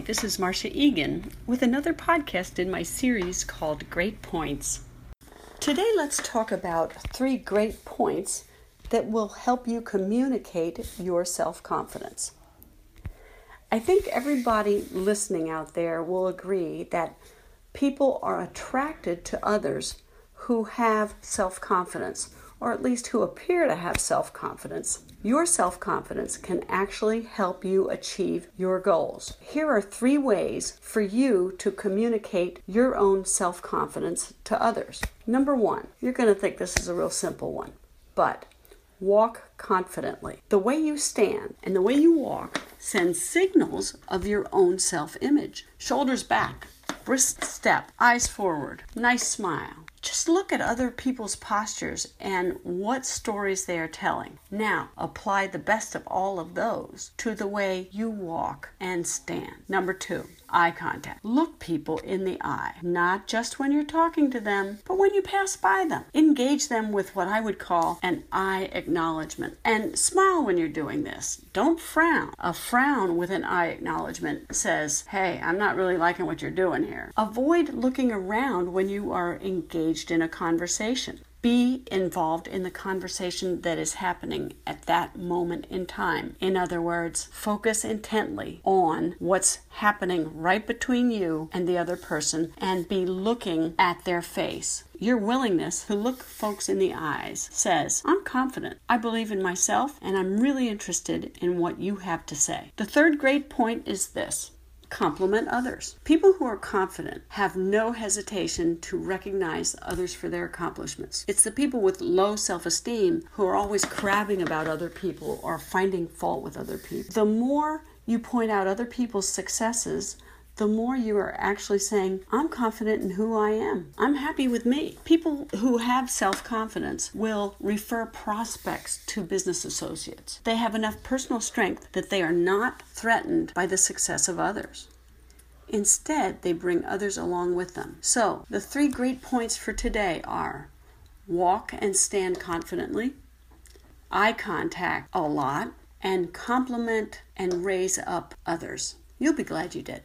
this is Marcia Egan with another podcast in my series called Great Points. Today, let's talk about three great points that will help you communicate your self confidence. I think everybody listening out there will agree that people are attracted to others who have self confidence, or at least who appear to have self confidence. Your self confidence can actually help you achieve your goals. Here are three ways for you to communicate your own self confidence to others. Number one, you're going to think this is a real simple one, but walk confidently. The way you stand and the way you walk sends signals of your own self image. Shoulders back, brisk step, eyes forward, nice smile just look at other people's postures and what stories they are telling. Now, apply the best of all of those to the way you walk and stand. Number two, eye contact. Look people in the eye, not just when you're talking to them, but when you pass by them. Engage them with what I would call an eye acknowledgement and smile when you're doing this. Don't frown. A frown with an eye acknowledgement says, Hey, I'm not really liking what you're doing here. Avoid looking around when you are engaged engaged in a conversation. Be involved in the conversation that is happening at that moment in time. In other words, focus intently on what's happening right between you and the other person and be looking at their face. Your willingness to look folks in the eyes says, I'm confident, I believe in myself, and I'm really interested in what you have to say. The third great point is this compliment others. People who are confident have no hesitation to recognize others for their accomplishments. It's the people with low self esteem who are always crabbing about other people or finding fault with other people. The more you point out other people's successes, the more you are actually saying, I'm confident in who I am. I'm happy with me. People who have self confidence will refer prospects to business associates. They have enough personal strength that they are not threatened by the success of others. Instead, they bring others along with them. So, the three great points for today are walk and stand confidently, eye contact a lot, and compliment and raise up others. You'll be glad you did.